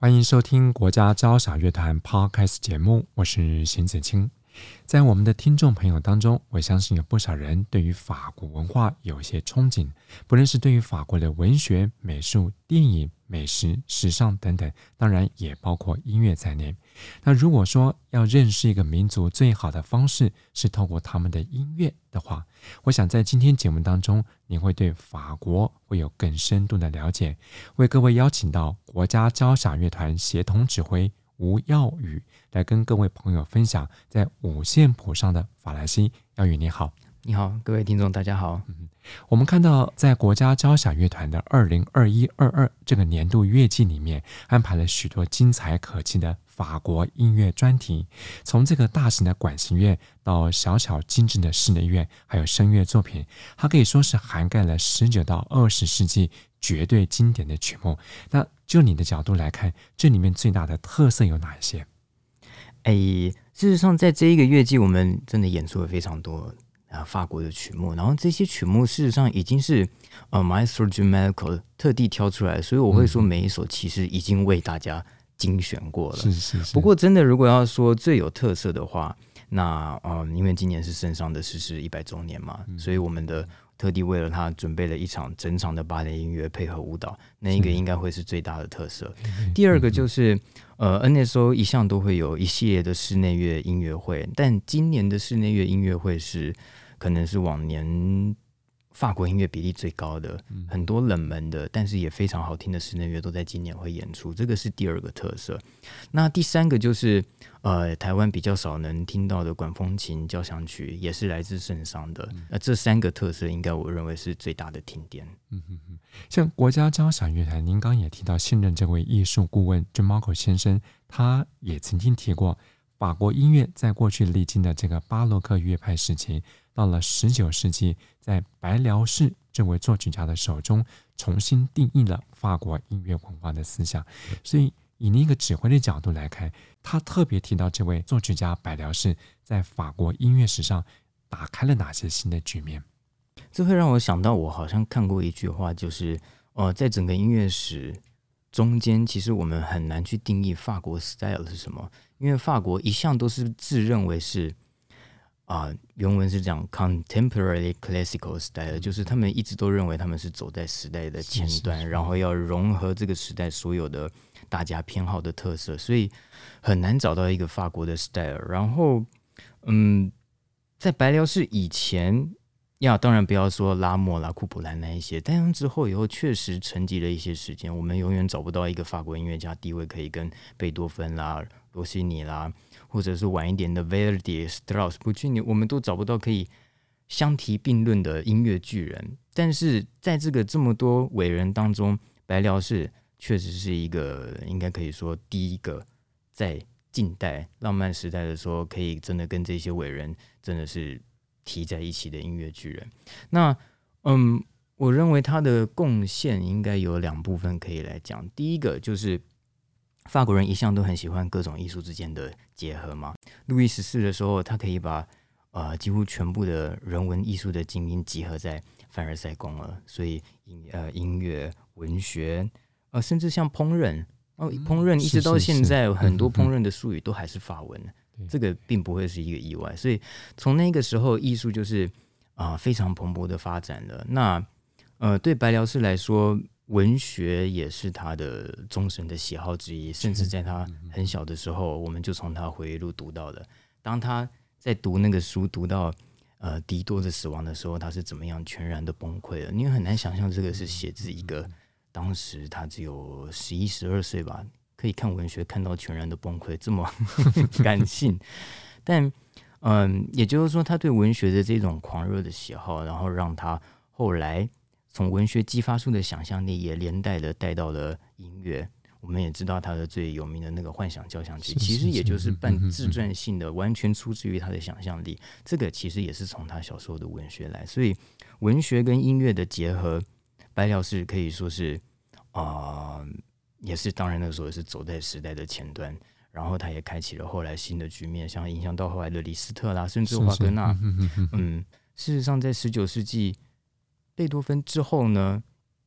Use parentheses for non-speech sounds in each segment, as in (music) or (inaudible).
欢迎收听国家交响乐团 Podcast 节目，我是邢子清。在我们的听众朋友当中，我相信有不少人对于法国文化有一些憧憬，不论是对于法国的文学、美术、电影、美食、时尚等等，当然也包括音乐在内。那如果说要认识一个民族最好的方式是透过他们的音乐的话，我想在今天节目当中，你会对法国会有更深度的了解。为各位邀请到国家交响乐团协同指挥。吴耀宇来跟各位朋友分享在五线谱上的法兰西。耀宇你好，你好，各位听众大家好。嗯，我们看到在国家交响乐团的二零二一二二这个年度乐季里面，安排了许多精彩可期的法国音乐专题，从这个大型的管弦乐到小巧精致的室内乐，还有声乐作品，它可以说是涵盖了十九到二十世纪绝对经典的曲目。那就你的角度来看，这里面最大的特色有哪一些？哎，事实上，在这一个月季，我们真的演出了非常多啊法国的曲目，然后这些曲目事实上已经是呃 Maestro Gianmarco 特地挑出来，所以我会说每一首其实已经为大家精选过了。是是是。不过，真的如果要说最有特色的话，那呃，因为今年是圣桑的逝世一百周年嘛，嗯、所以我们的。特地为了他准备了一场整场的芭蕾音乐配合舞蹈，那一个应该会是最大的特色。第二个就是，呃，NSO 一向都会有一系列的室内乐音乐会，但今年的室内乐音乐会是可能是往年。法国音乐比例最高的，很多冷门的，但是也非常好听的室内乐都在今年会演出，这个是第二个特色。那第三个就是，呃，台湾比较少能听到的管风琴交响曲，也是来自圣桑的。那这三个特色，应该我认为是最大的听点。嗯嗯嗯。像国家交响乐团，您刚也提到信任这位艺术顾问 Gianmarco 先生，他也曾经提过，法国音乐在过去历经的这个巴洛克乐派时期。到了十九世纪，在白辽士这位作曲家的手中，重新定义了法国音乐文化的思想。所以，以那个指挥的角度来看，他特别提到这位作曲家白辽士在法国音乐史上打开了哪些新的局面。这会让我想到，我好像看过一句话，就是，呃，在整个音乐史中间，其实我们很难去定义法国 style 是什么，因为法国一向都是自认为是。啊、呃，原文是讲 contemporary classical style，就是他们一直都认为他们是走在时代的前端，是是是，然后要融合这个时代所有的大家偏好的特色，所以很难找到一个法国的 style。然后，嗯，在白辽士以前，呀，当然不要说拉莫啦、库普兰那一些，但之后以后确实沉寂了一些时间，我们永远找不到一个法国音乐家地位可以跟贝多芬啦、罗西尼啦。或者是晚一点的 Verdi、Strauss、普契尼，我们都找不到可以相提并论的音乐巨人。但是在这个这么多伟人当中，白辽士确实是一个应该可以说第一个在近代浪漫时代的时候，可以真的跟这些伟人真的是提在一起的音乐巨人。那嗯，我认为他的贡献应该有两部分可以来讲。第一个就是。法国人一向都很喜欢各种艺术之间的结合嘛。路易十四的时候，他可以把呃几乎全部的人文艺术的精英集合在凡尔赛宫了。所以音呃音乐、文学呃甚至像烹饪哦，烹饪一直到现在，很多烹饪的术语都还是法文。这个并不会是一个意外。所以从那个时候，艺术就是啊、呃、非常蓬勃的发展了。那呃对白辽士来说。文学也是他的终身的喜好之一，甚至在他很小的时候，我们就从他回忆录读到的。当他在读那个书，读到呃狄多的死亡的时候，他是怎么样全然的崩溃了？你很难想象这个是写自一个当时他只有十一、十二岁吧，可以看文学看到全然的崩溃，这么 (laughs) 感性。但嗯、呃，也就是说，他对文学的这种狂热的喜好，然后让他后来。从文学激发出的想象力，也连带的带到了音乐。我们也知道他的最有名的那个幻想交响曲，其实也就是半自传性的，完全出自于他的想象力。这个其实也是从他小时候的文学来，所以文学跟音乐的结合，白辽是可以说是啊、呃，也是当然那个时候也是走在时代的前端。然后他也开启了后来新的局面，像影响到后来的李斯特啦，甚至华格纳。嗯，事实上，在十九世纪，贝多芬之后呢，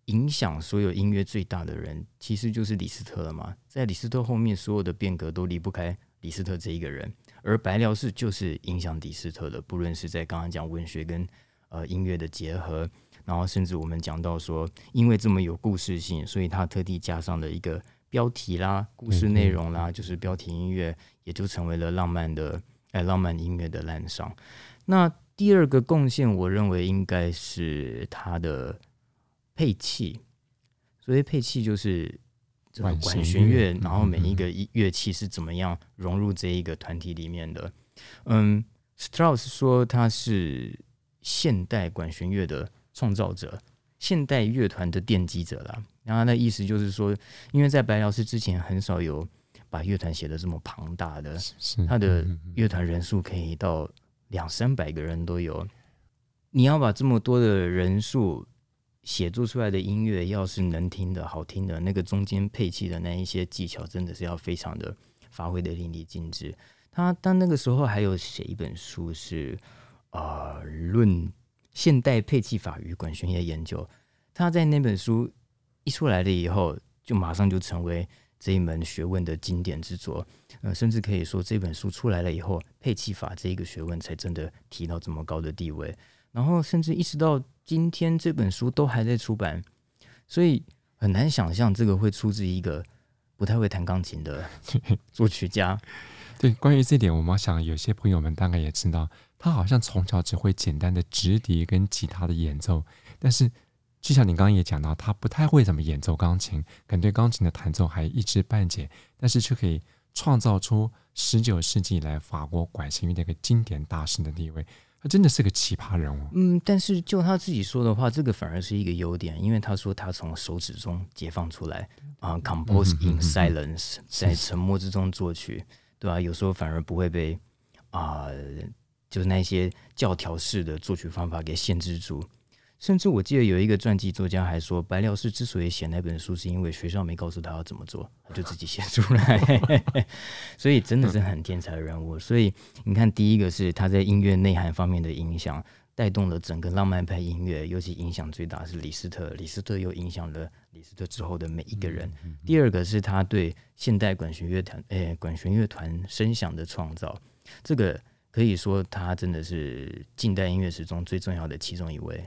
影响所有音乐最大的人，其实就是李斯特了嘛。在李斯特后面，所有的变革都离不开李斯特这一个人。而白辽士就是影响李斯特的，不论是在刚刚讲文学跟呃音乐的结合，然后甚至我们讲到说，因为这么有故事性，所以他特地加上了一个。标题啦，故事内容啦，就是标题音乐，也就成为了浪漫的哎，浪漫音乐的滥觞。那第二个贡献，我认为应该是他的配器。所谓配器，就是这个管弦乐，然后每一个乐器是怎么样融入这一个团体里面的。嗯，Strauss 说他是现代管弦乐的创造者，现代乐团的奠基者啦。然后他的意思就是说，因为在白辽师之前很少有把乐团写的这么庞大的，他的乐团人数可以到两三百个人都有。你要把这么多的人数写作出来的音乐，要是能听的好听的，那个中间配器的那一些技巧，真的是要非常的发挥的淋漓尽致。他但那个时候还有写一本书是啊、呃，论现代配器法与管弦乐研究。他在那本书。一出来了以后，就马上就成为这一门学问的经典之作。呃，甚至可以说这本书出来了以后，配器法这一个学问才真的提到这么高的地位。然后，甚至一直到今天，这本书都还在出版，所以很难想象这个会出自一个不太会弹钢琴的 (laughs) 作曲家。对，关于这点，我们想有些朋友们大概也知道，他好像从小只会简单的直笛跟吉他的演奏，但是。就像你刚刚也讲到，他不太会怎么演奏钢琴，可能对钢琴的弹奏还一知半解，但是却可以创造出十九世纪以来法国管弦乐的一个经典大师的地位，他真的是个奇葩人物。嗯，但是就他自己说的话，这个反而是一个优点，因为他说他从手指中解放出来啊、，compose in silence，、在沉默之中作曲，对吧、啊？有时候反而不会被啊就是那些教条式的作曲方法给限制住。甚至我记得有一个传记作家还说，白辽士之所以写那本书，是因为学校没告诉他要怎么做，他就自己写出来。(laughs) 所以真的是很天才的人物。所以你看，第一个是他在音乐内涵方面的影响，带动了整个浪漫派音乐，尤其影响最大是李斯特，李斯特又影响了李斯特之后的每一个人。第二个是他对现代管弦乐团，诶，管弦乐团声响的创造，这个可以说他真的是近代音乐史中最重要的其中一位。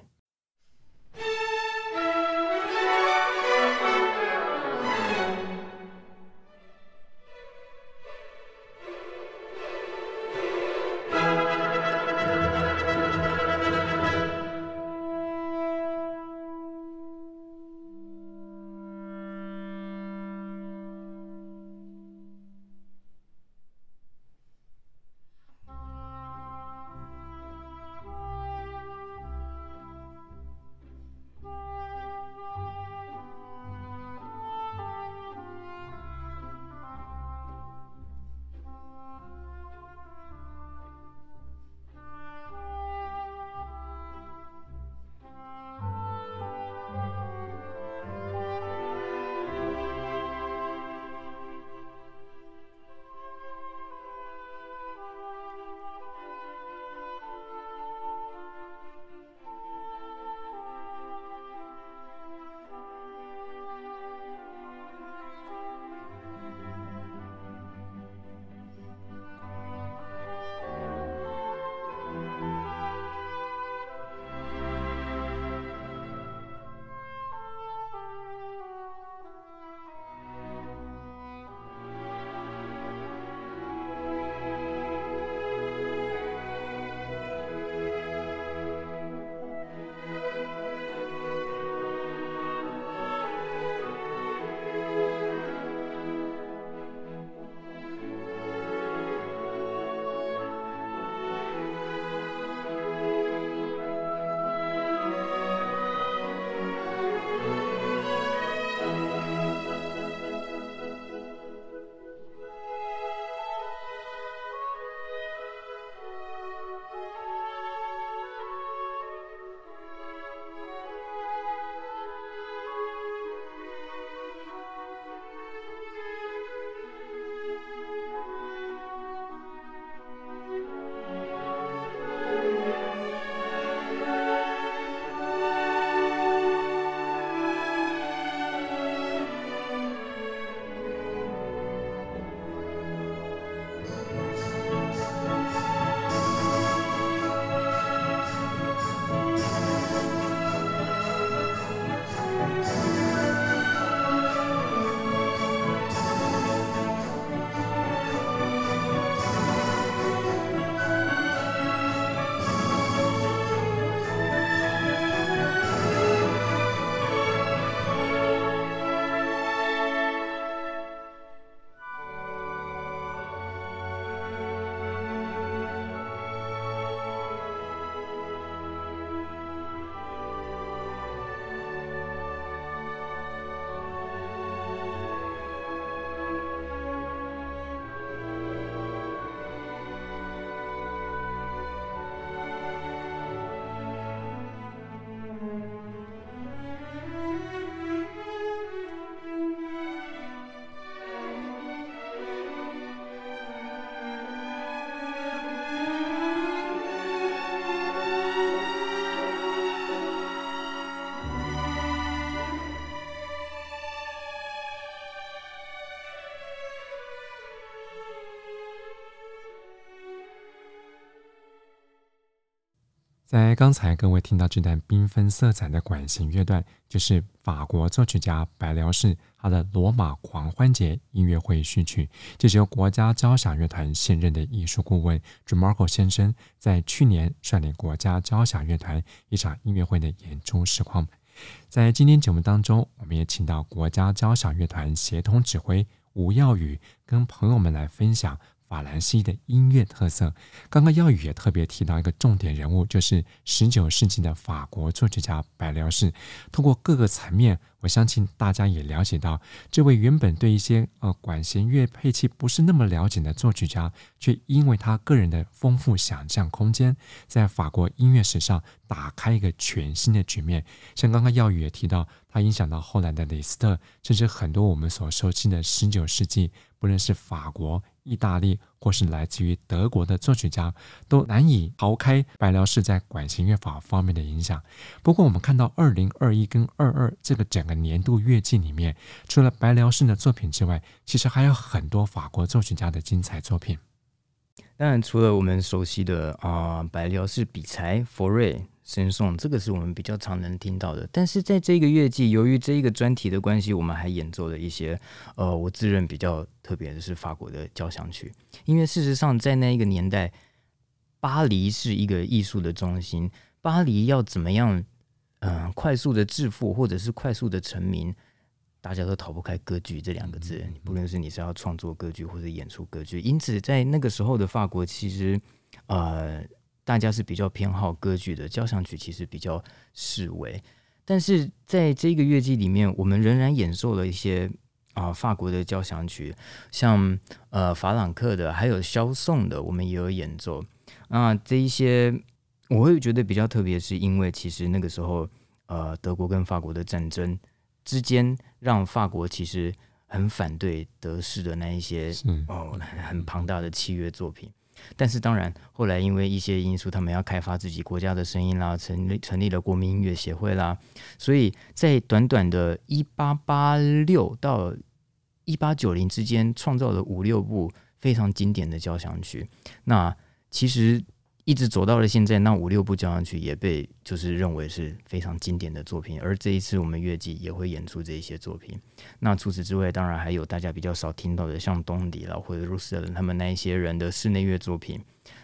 在刚才各位听到这段缤纷色彩的管弦乐段，就是法国作曲家白辽士他的《罗马狂欢节》音乐会序曲，这是由国家交响乐团现任的艺术顾问 Drumarco 先生在去年率领国家交响乐团一场音乐会的演出实况。在今天节目当中，我们也请到国家交响乐团协同指挥吴耀宇跟朋友们来分享。法兰西的音乐特色，刚刚耀宇也特别提到一个重点人物，就是十九世纪的法国作曲家白辽士。通过各个层面，我相信大家也了解到，这位原本对一些呃管弦乐配器不是那么了解的作曲家，却因为他个人的丰富想象空间，在法国音乐史上打开一个全新的局面。像刚刚耀宇也提到，他影响到后来的李斯特，甚至很多我们所熟悉的十九世纪，不论是法国。意大利或是来自于德国的作曲家，都难以逃开白辽士在管弦乐法方面的影响。不过，我们看到二零二一跟二二这个整个年度乐季里面，除了白辽士的作品之外，其实还有很多法国作曲家的精彩作品。当然，除了我们熟悉的啊、白辽士、比才、佛瑞。圣颂，这个是我们比较常能听到的。但是在这个月季，由于这一个专题的关系，我们还演奏了一些，呃，我自认比较特别的是法国的交响曲。因为事实上，在那一个年代，巴黎是一个艺术的中心。巴黎要怎么样，嗯、呃，快速的致富，或者是快速的成名，大家都逃不开歌剧这两个字。不论是你是要创作歌剧，或者演出歌剧，因此在那个时候的法国，其实，呃。大家是比较偏好歌剧的，交响曲其实比较示威。但是在这个乐季里面，我们仍然演奏了一些啊、呃、法国的交响曲，像呃法朗克的，还有肖颂的，我们也有演奏。那这一些我会觉得比较特别，是因为其实那个时候呃德国跟法国的战争之间，让法国其实很反对德式的那一些哦很庞大的器乐作品。但是当然，后来因为一些因素，他们要开发自己国家的声音啦，成立成立了国民音乐协会啦，所以在短短的一八八六到一八九零之间，创造了五六部非常经典的交响曲。那其实。一直走到了现在，那五六部交响曲也被就是认为是非常经典的作品。而这一次我们乐季也会演出这一些作品。那除此之外，当然还有大家比较少听到的，像东迪啦或者鲁斯特他们那一些人的室内乐作品。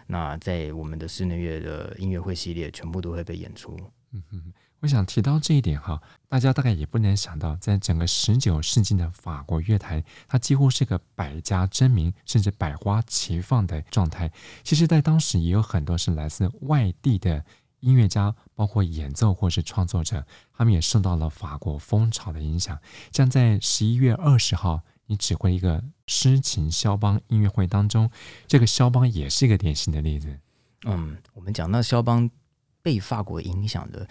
那在我们的室内乐的音乐会系列，全部都会被演出。嗯哼。我想提到这一点哈，大家大概也不难想到，在整个十九世纪的法国乐坛，它几乎是个百家争鸣，甚至百花齐放的状态。其实，在当时也有很多是来自外地的音乐家，包括演奏或是创作者，他们也受到了法国风潮的影响。像在十一月二十号，你指挥一个诗情肖邦音乐会当中，这个肖邦也是一个典型的例子。嗯，我们讲到肖邦被法国影响的。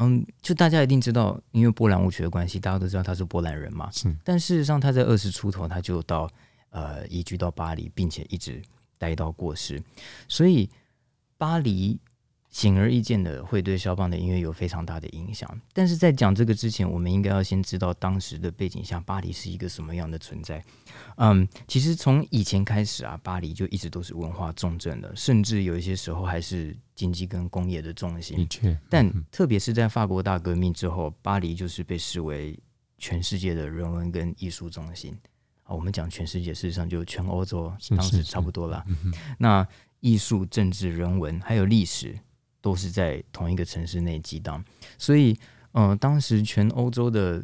嗯，就大家一定知道，因为波兰舞曲的关系，大家都知道他是波兰人嘛。是，但事实上他在二十出头，他就到呃移居到巴黎，并且一直待到过世，所以巴黎。显而易见的会对肖邦的音乐有非常大的影响，但是在讲这个之前，我们应该要先知道当时的背景下，巴黎是一个什么样的存在。嗯，其实从以前开始啊，巴黎就一直都是文化重镇的，甚至有一些时候还是经济跟工业的重心。的确，但特别是在法国大革命之后，巴黎就是被视为全世界的人文跟艺术中心。啊，我们讲全世界，事实上就全欧洲，当时差不多了。那艺术、政治、人文还有历史。都是在同一个城市内激荡，所以，呃，当时全欧洲的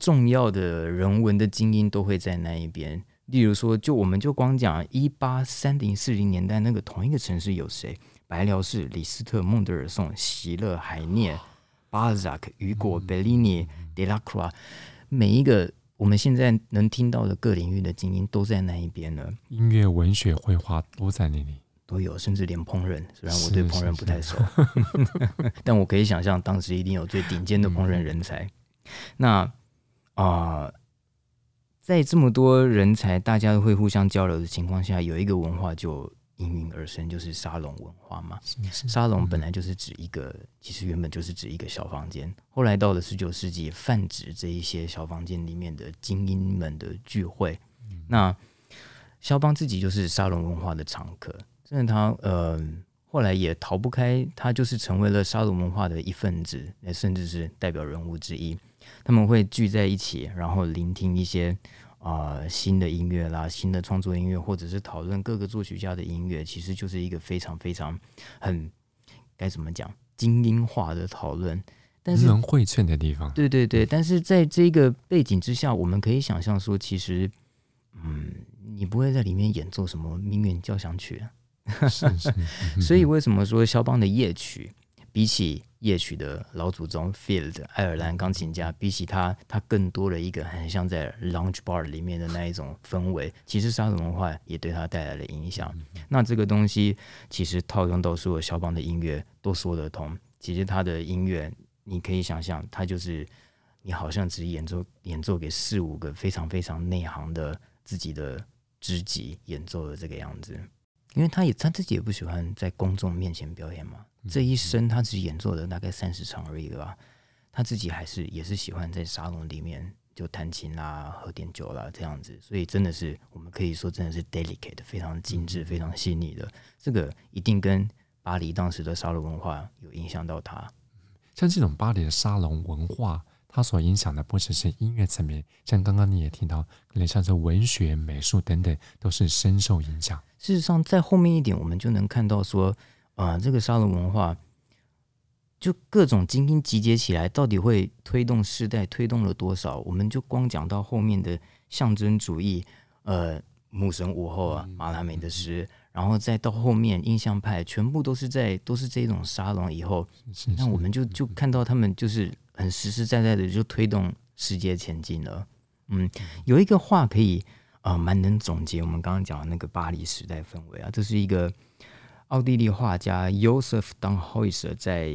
重要的人文的精英都会在那一边。例如说，就我们就光讲一八三零四零年代那个同一个城市有谁？白辽士、李斯特、孟德尔颂、席勒、海涅、巴尔扎克、雨果、贝利尼、德拉克瓦，每一个我们现在能听到的各领域的精英都在那一边呢。音乐、文学、绘画都在那里。都有，甚至连烹饪，虽然我对烹饪不太熟，是是但我可以想象当时一定有最顶尖的烹饪人才。嗯、那啊、呃，在这么多人才，大家都会互相交流的情况下，有一个文化就应运而生，就是沙龙文化嘛。沙龙本来就是指一个，嗯、其实原本就是指一个小房间，后来到了十九世纪，泛指这一些小房间里面的精英们的聚会。那肖邦自己就是沙龙文化的常客。甚至他呃，后来也逃不开，他就是成为了沙龙文化的一份子，甚至是代表人物之一。他们会聚在一起，然后聆听一些啊、呃、新的音乐啦，新的创作音乐，或者是讨论各个作曲家的音乐，其实就是一个非常非常很该怎么讲精英化的讨论。但是能荟萃的地方，对对对。但是在这个背景之下，我们可以想象说，其实，嗯，你不会在里面演奏什么命运交响曲啊。是是。(laughs) 所以为什么说肖邦的夜曲，比起夜曲的老祖宗 Field 爱尔兰钢琴家，比起他，他更多了一个很像在 lounge bar 里面的那一种氛围。其实沙龙文化也对他带来了影响。那这个东西其实套用到所有肖邦的音乐都说得通。其实他的音乐。你可以想象，他就是你好像只演奏演奏给四五个非常非常内行的自己的知己演奏的这个样子，因为他也他自己也不喜欢在公众面前表演嘛。这一生他只演奏了大概三十场而已吧，他自己还是也是喜欢在沙龙里面就弹琴啦、喝点酒啦这样子。所以真的是我们可以说真的是 delicate，非常精致、非常细腻的。这个一定跟巴黎当时的沙龙文化有影响到他。像这种巴黎的沙龙文化，它所影响的不只是音乐层面，像刚刚你也听到，可能像是文学、美术等等，都是深受影响。事实上，在后面一点，我们就能看到说，啊、呃，这个沙龙文化，就各种精英集结起来，到底会推动时代，推动了多少？我们就光讲到后面的象征主义，呃，母神午后啊，马拉美的诗。嗯嗯然后再到后面印象派，全部都是在都是这种沙龙以后，那我们就就看到他们就是很实实在在的就推动世界前进了。嗯，有一个话可以啊，蛮能总结我们刚刚讲的那个巴黎时代氛围啊。这是一个奥地利画家 Josef Danhoise 在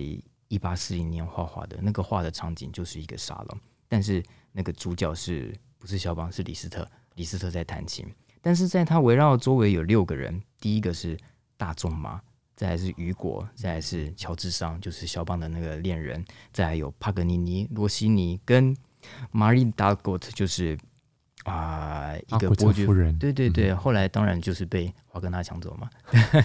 一八四零年画画的那个画的场景就是一个沙龙，但是那个主角是不是肖邦？是李斯特，李斯特在弹琴。但是在他围绕周围有六个人，第一个是大仲马，再来是雨果，再来是乔治桑，就是肖邦的那个恋人，再来有帕格尼尼、罗西尼跟玛丽达戈特，就是啊、呃、一个伯爵夫人。对对对，后来当然就是被华格纳抢走嘛。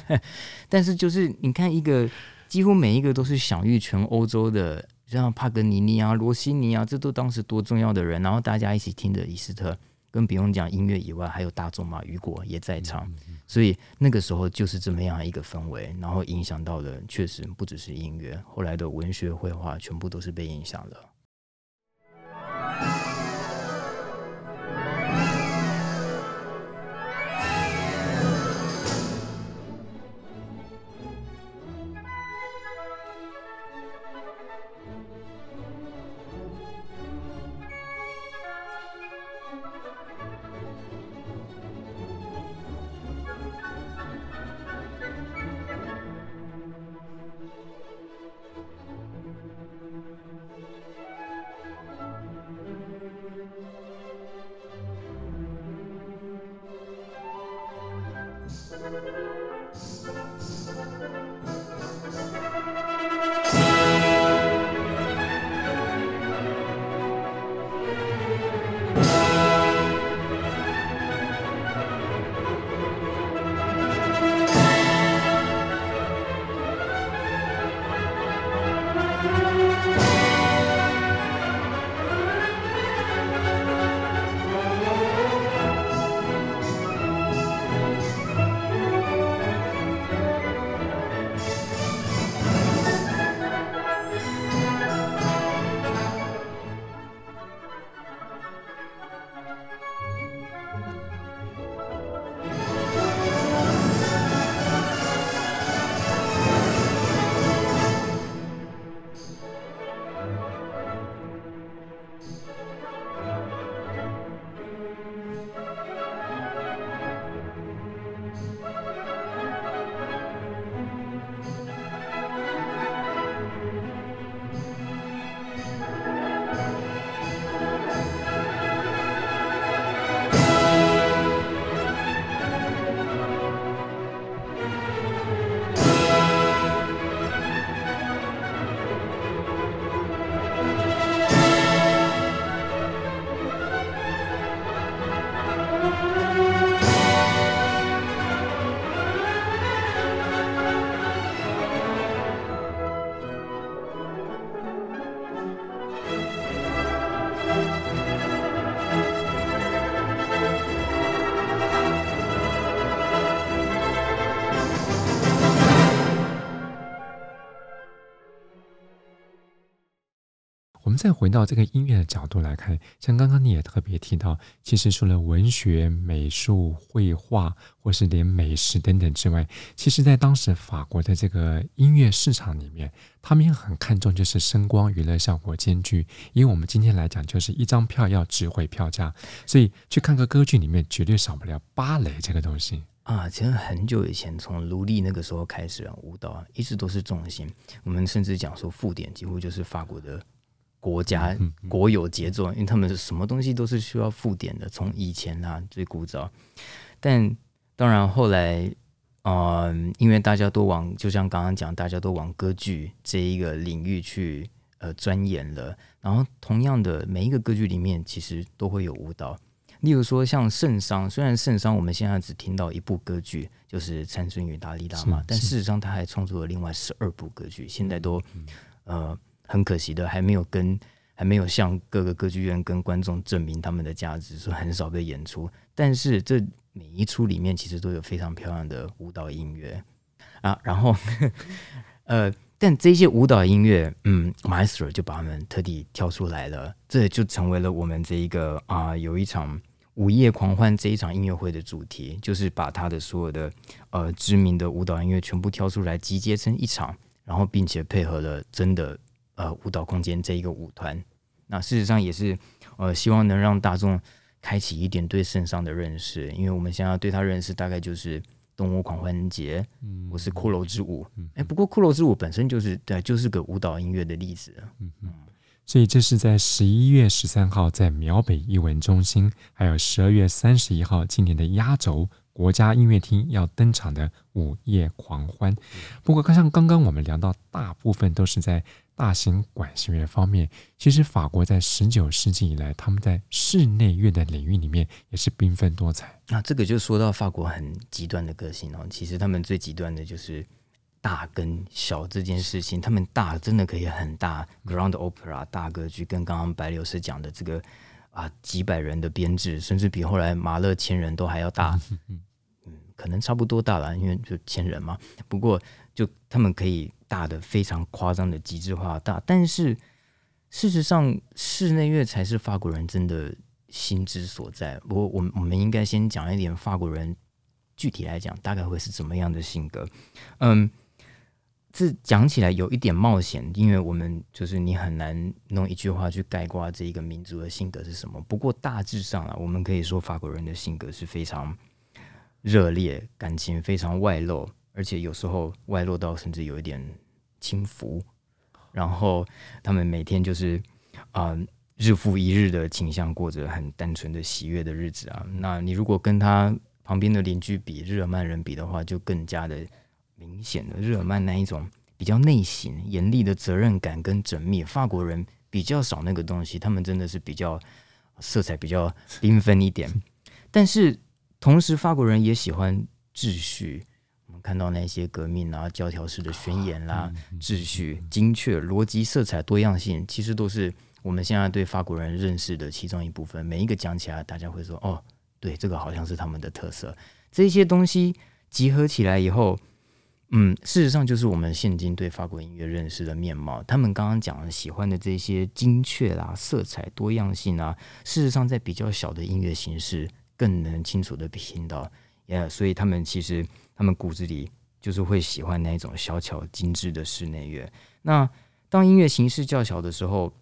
(laughs) 但是就是你看，一个几乎每一个都是享誉全欧洲的，像帕格尼尼啊、罗西尼啊，这都当时多重要的人，然后大家一起听着伊斯特。更不用讲音乐以外，还有大仲马、雨果也在场，所以那个时候就是这么样一个氛围，然后影响到的确实不只是音乐，后来的文学、绘画全部都是被影响我。们再回到这个音乐的角度来看，像刚刚你也特别提到，其实除了文学、美术、绘画，或是连美食等等之外，其实在当时法国的这个音乐市场里面，他们也很看重就是声光娱乐效果兼具。因为我们今天来讲，就是一张票要值回票价，所以去看个歌剧里面绝对少不了芭蕾这个东西。啊，其实很久以前，从卢利那个时候开始啊，舞蹈一直都是重心。我们甚至讲说，附点几乎就是法国的国家国有杰作，因为他们是什么东西都是需要附点的。从以前啊，最古早，但当然后来，嗯、呃，因为大家都往，就像刚刚讲，大家都往歌剧这一个领域去呃钻研了。然后，同样的，每一个歌剧里面其实都会有舞蹈。例如说，像圣桑，虽然圣桑我们现在只听到一部歌剧，就是《参孙与达利拉》嘛，但事实上他还创作了另外十二部歌剧，现在都呃很可惜的还没有跟还没有向各个歌剧院跟观众证明他们的价值，所以很少被演出。但是这每一出里面其实都有非常漂亮的舞蹈音乐啊，然后 (laughs) 呃，但这些舞蹈音乐，嗯，Maestro 就把他们特地挑出来了，这就成为了我们这一个啊、有一场。午夜狂欢这一场音乐会的主题，就是把他的所有的呃知名的舞蹈音乐全部挑出来，集结成一场，然后并且配合了真的呃舞蹈空间这一个舞团。那事实上也是呃希望能让大众开启一点对圣上的认识，因为我们现在对他认识大概就是动物狂欢节，嗯，或是骷髅之舞。嗯哎，不过骷髅之舞本身就是对，就是个舞蹈音乐的例子。嗯嗯。所以这是在十一月十三号在苗北艺文中心，还有十二月三十一号今年的压轴国家音乐厅要登场的午夜狂欢。不过，像刚刚我们聊到，大部分都是在大型管弦乐方面。其实，法国在十九世纪以来，他们在室内乐的领域里面也是缤纷多彩。那这个就说到法国很极端的个性哦。其实他们最极端的就是。大跟小这件事情，他们大真的可以很大，Grand Opera 大歌剧，跟刚刚白柳师讲的这个啊几百人的编制，甚至比后来马勒千人都还要大，嗯，可能差不多大了，因为就千人嘛。不过就他们可以大的非常夸张的极致化大，但是事实上室内乐才是法国人真的心之所在。我我我们应该先讲一点法国人具体来讲大概会是怎么样的性格，嗯。这讲起来有一点冒险，因为我们就是你很难弄一句话去概括这一个民族的性格是什么。不过大致上啊，我们可以说法国人的性格是非常热烈，感情非常外露，而且有时候外露到甚至有一点轻浮。然后他们每天就是啊、日复一日的倾向过着很单纯的喜悦的日子啊。那你如果跟他旁边的邻居比，日耳曼人比的话，就更加的。明显的日耳曼那一种比较内省、严厉的责任感跟缜密，法国人比较少那个东西，他们真的是比较色彩比较缤纷一点。但是同时，法国人也喜欢秩序。看到那些革命啊、教条式的宣言啦、啊、秩序、精确、逻辑、色彩、多样性，其实都是我们现在对法国人认识的其中一部分。每一个讲起来，大家会说：“哦，对，这个好像是他们的特色。”这些东西集合起来以后。嗯，事实上就是我们现今对法国音乐认识的面貌。他们刚刚讲的喜欢的这些精确啦、色彩多样性啊，事实上在比较小的音乐形式更能清楚的听到。呃所以他们其实他们骨子里就是会喜欢那种小巧精致的室内乐。那当音乐形式较小的时候，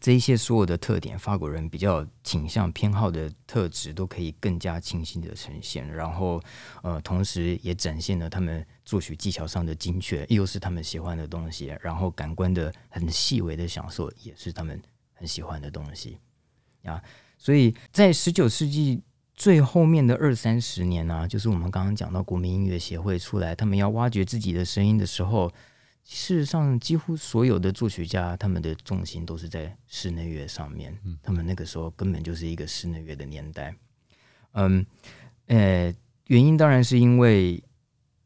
这一些所有的特点，法国人比较倾向偏好的特质，都可以更加清晰的呈现。然后，呃，同时也展现了他们作曲技巧上的精确，又是他们喜欢的东西。然后，感官的很细微的享受，也是他们很喜欢的东西。啊，所以在十九世纪最后面的二三十年呢，啊，就是我们刚刚讲到国民音乐协会出来，他们要挖掘自己的声音的时候。事实上，几乎所有的作曲家，他们的重心都是在室内乐上面。他们那个时候根本就是一个室内乐的年代。嗯，呃，原因当然是因为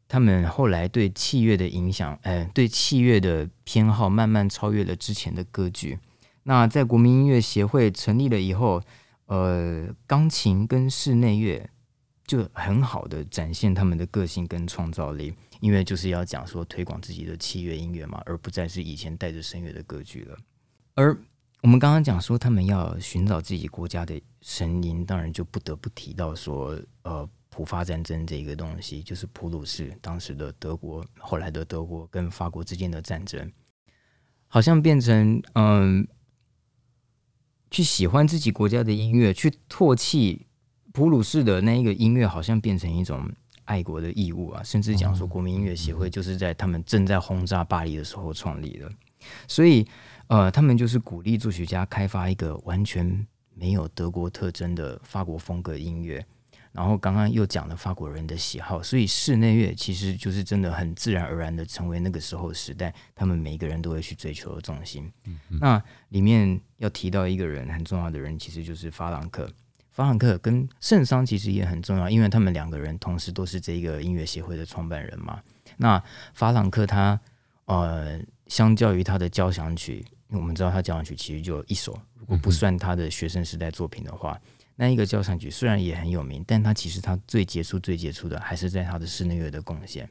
他们后来对器乐的影响，呃，对器乐的偏好慢慢超越了之前的歌剧。那在国民音乐协会成立了以后，呃，钢琴跟室内乐就很好的展现他们的个性跟创造力。因为就是要讲说推广自己的器乐音乐嘛，而不再是以前带着声乐的歌剧了。而我们刚刚讲说他们要寻找自己国家的声音，当然就不得不提到说，呃，普法战争这个东西，就是普鲁士当时的德国，后来的德国跟法国之间的战争，好像变成嗯、去喜欢自己国家的音乐，去唾弃普鲁士的那一个音乐，好像变成一种。爱国的义务啊，甚至讲说国民音乐协会就是在他们正在轰炸巴黎的时候创立的，所以呃，他们就是鼓励作曲家开发一个完全没有德国特征的法国风格音乐。然后刚刚又讲了法国人的喜好，所以室内乐其实就是真的很自然而然的成为那个时候时代他们每一个人都会去追求的重心。那里面要提到一个人很重要的人，其实就是法朗克。法朗克跟圣桑其实也很重要，因为他们两个人同时都是这个音乐协会的创办人嘛。那法朗克他呃，相较于他的交响曲，因为我们知道他交响曲其实就一首，如果不算他的学生时代作品的话，那一个交响曲虽然也很有名，但他其实他最杰出、最杰出的还是在他的室内乐的贡献。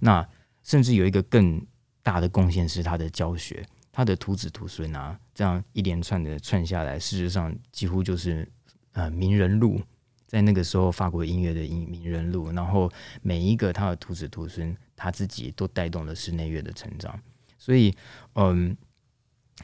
那甚至有一个更大的贡献是他的教学，他的徒子徒孙啊，这样一连串的串下来，事实上几乎就是。呃，名人录在那个时候，法国音乐的名名人录，然后每一个他的徒子徒孙，他自己都带动了室内乐的成长。所以，嗯，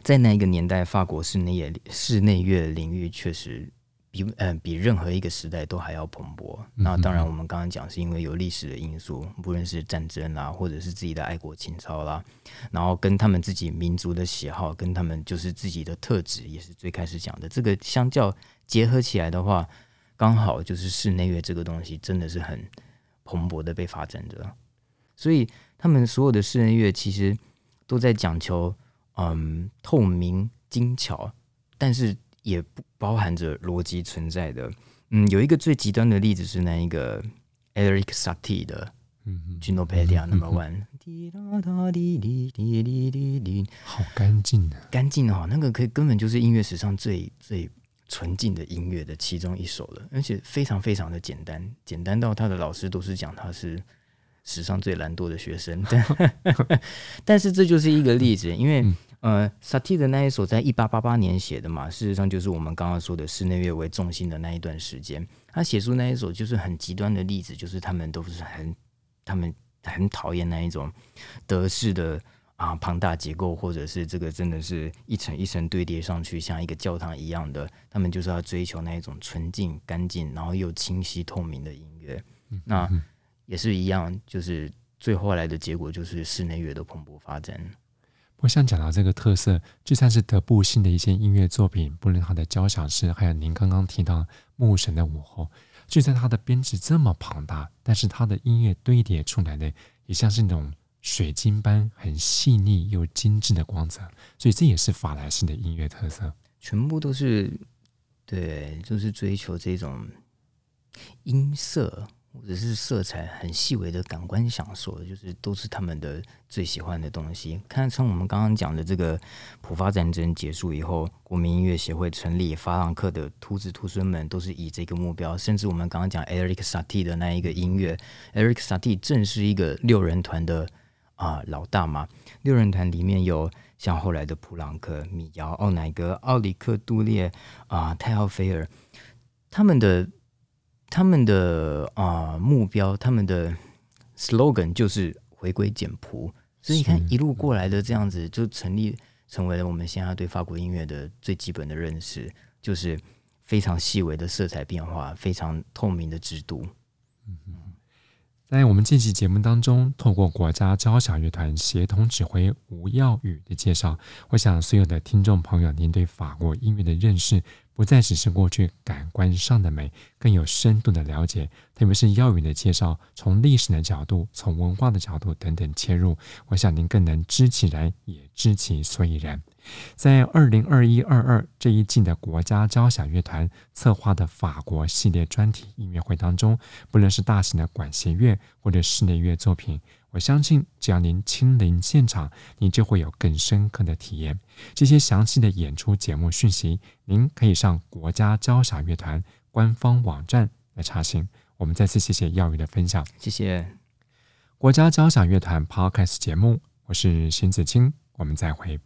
在那一个年代，法国室内乐室内乐领域确实比嗯、呃、比任何一个时代都还要蓬勃。那当然，我们刚刚讲是因为有历史的因素，不论是战争啦，或者是自己的爱国情操啦，然后跟他们自己民族的喜好，跟他们就是自己的特质，也是最开始讲的这个相较。结合起来的话，刚好就是室内乐这个东西真的是很蓬勃的被发展着，所以他们所有的室内乐其实都在讲求嗯透明精巧，但是也不包含着逻辑存在的。嗯，有一个最极端的例子是那一个 Eric Satie 的嗯 Ginopedia Number One，好干净的，干净哦，那个可以根本就是音乐史上最最。纯净的音乐的其中一首了，而且非常非常的简单，简单到他的老师都是讲他是史上最懒惰的学生。但，(laughs) 但是这就是一个例子，因为呃，萨蒂的那一首在一八八八年写的嘛，事实上就是我们刚刚说的室内乐为重心的那一段时间，他写出那一首就是很极端的例子，就是他们都是很他们很讨厌那一种德式的。啊，庞大结构，或者是这个真的是一层一层堆叠上去，像一个教堂一样的，他们就是要追求那一种纯净、干净，然后又清晰透明的音乐。那也是一样，就是最后来的结果就是室内乐的蓬勃发展。我想讲到这个特色，就算是德布西的一些音乐作品，不论他的交响诗，还有您刚刚提到牧神的午后，就算他的编制这么庞大，但是他的音乐堆叠出来的，也像是那种。水晶般很细腻又精致的光泽，所以这也是法兰西的音乐特色。全部都是对，就是追求这种音色或者是色彩很细微的感官享受，就是都是他们的最喜欢的东西。看从我们刚刚讲的这个普法战争结束以后，国民音乐协会成立，法朗克的徒子徒孙们都是以这个目标。甚至我们刚刚讲 Eric Satie 的那一个音乐，Eric Satie 正是一个六人团的。啊，老大嘛，六人团里面有像后来的普朗克、米尧、奥乃格、奥里克、杜列啊、泰奥菲尔，他们的他们的啊目标，他们的 slogan 就是回归简朴。所以你看，一路过来的这样子，就成立成为了我们现在对法国音乐的最基本的认识，就是非常细微的色彩变化，非常透明的制度。嗯。在我们这期节目当中，透过国家交响乐团协同指挥吴耀宇的介绍，我想所有的听众朋友，您对法国音乐的认识不再只是过去感官上的美，更有深度的了解。特别是曜宇的介绍，从历史的角度、从文化的角度等等切入，我想您更能知其然，也知其所以然。在二零二一二二这一季的国家交响乐团策划的法国系列专题音乐会当中，不论是大型的管弦乐或者室内乐作品，我相信只要您亲临现场，您就会有更深刻的体验。这些详细的演出节目讯息，您可以上国家交响乐团官方网站来查询。我们再次谢谢耀宇的分享，谢谢国家交响乐团 Podcast 节目，我是邢子清，我们再会。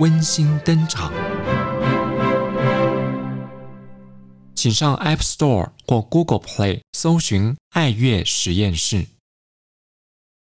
温馨登场，请上 App Store 或 Google Play 搜寻“爱乐实验室”。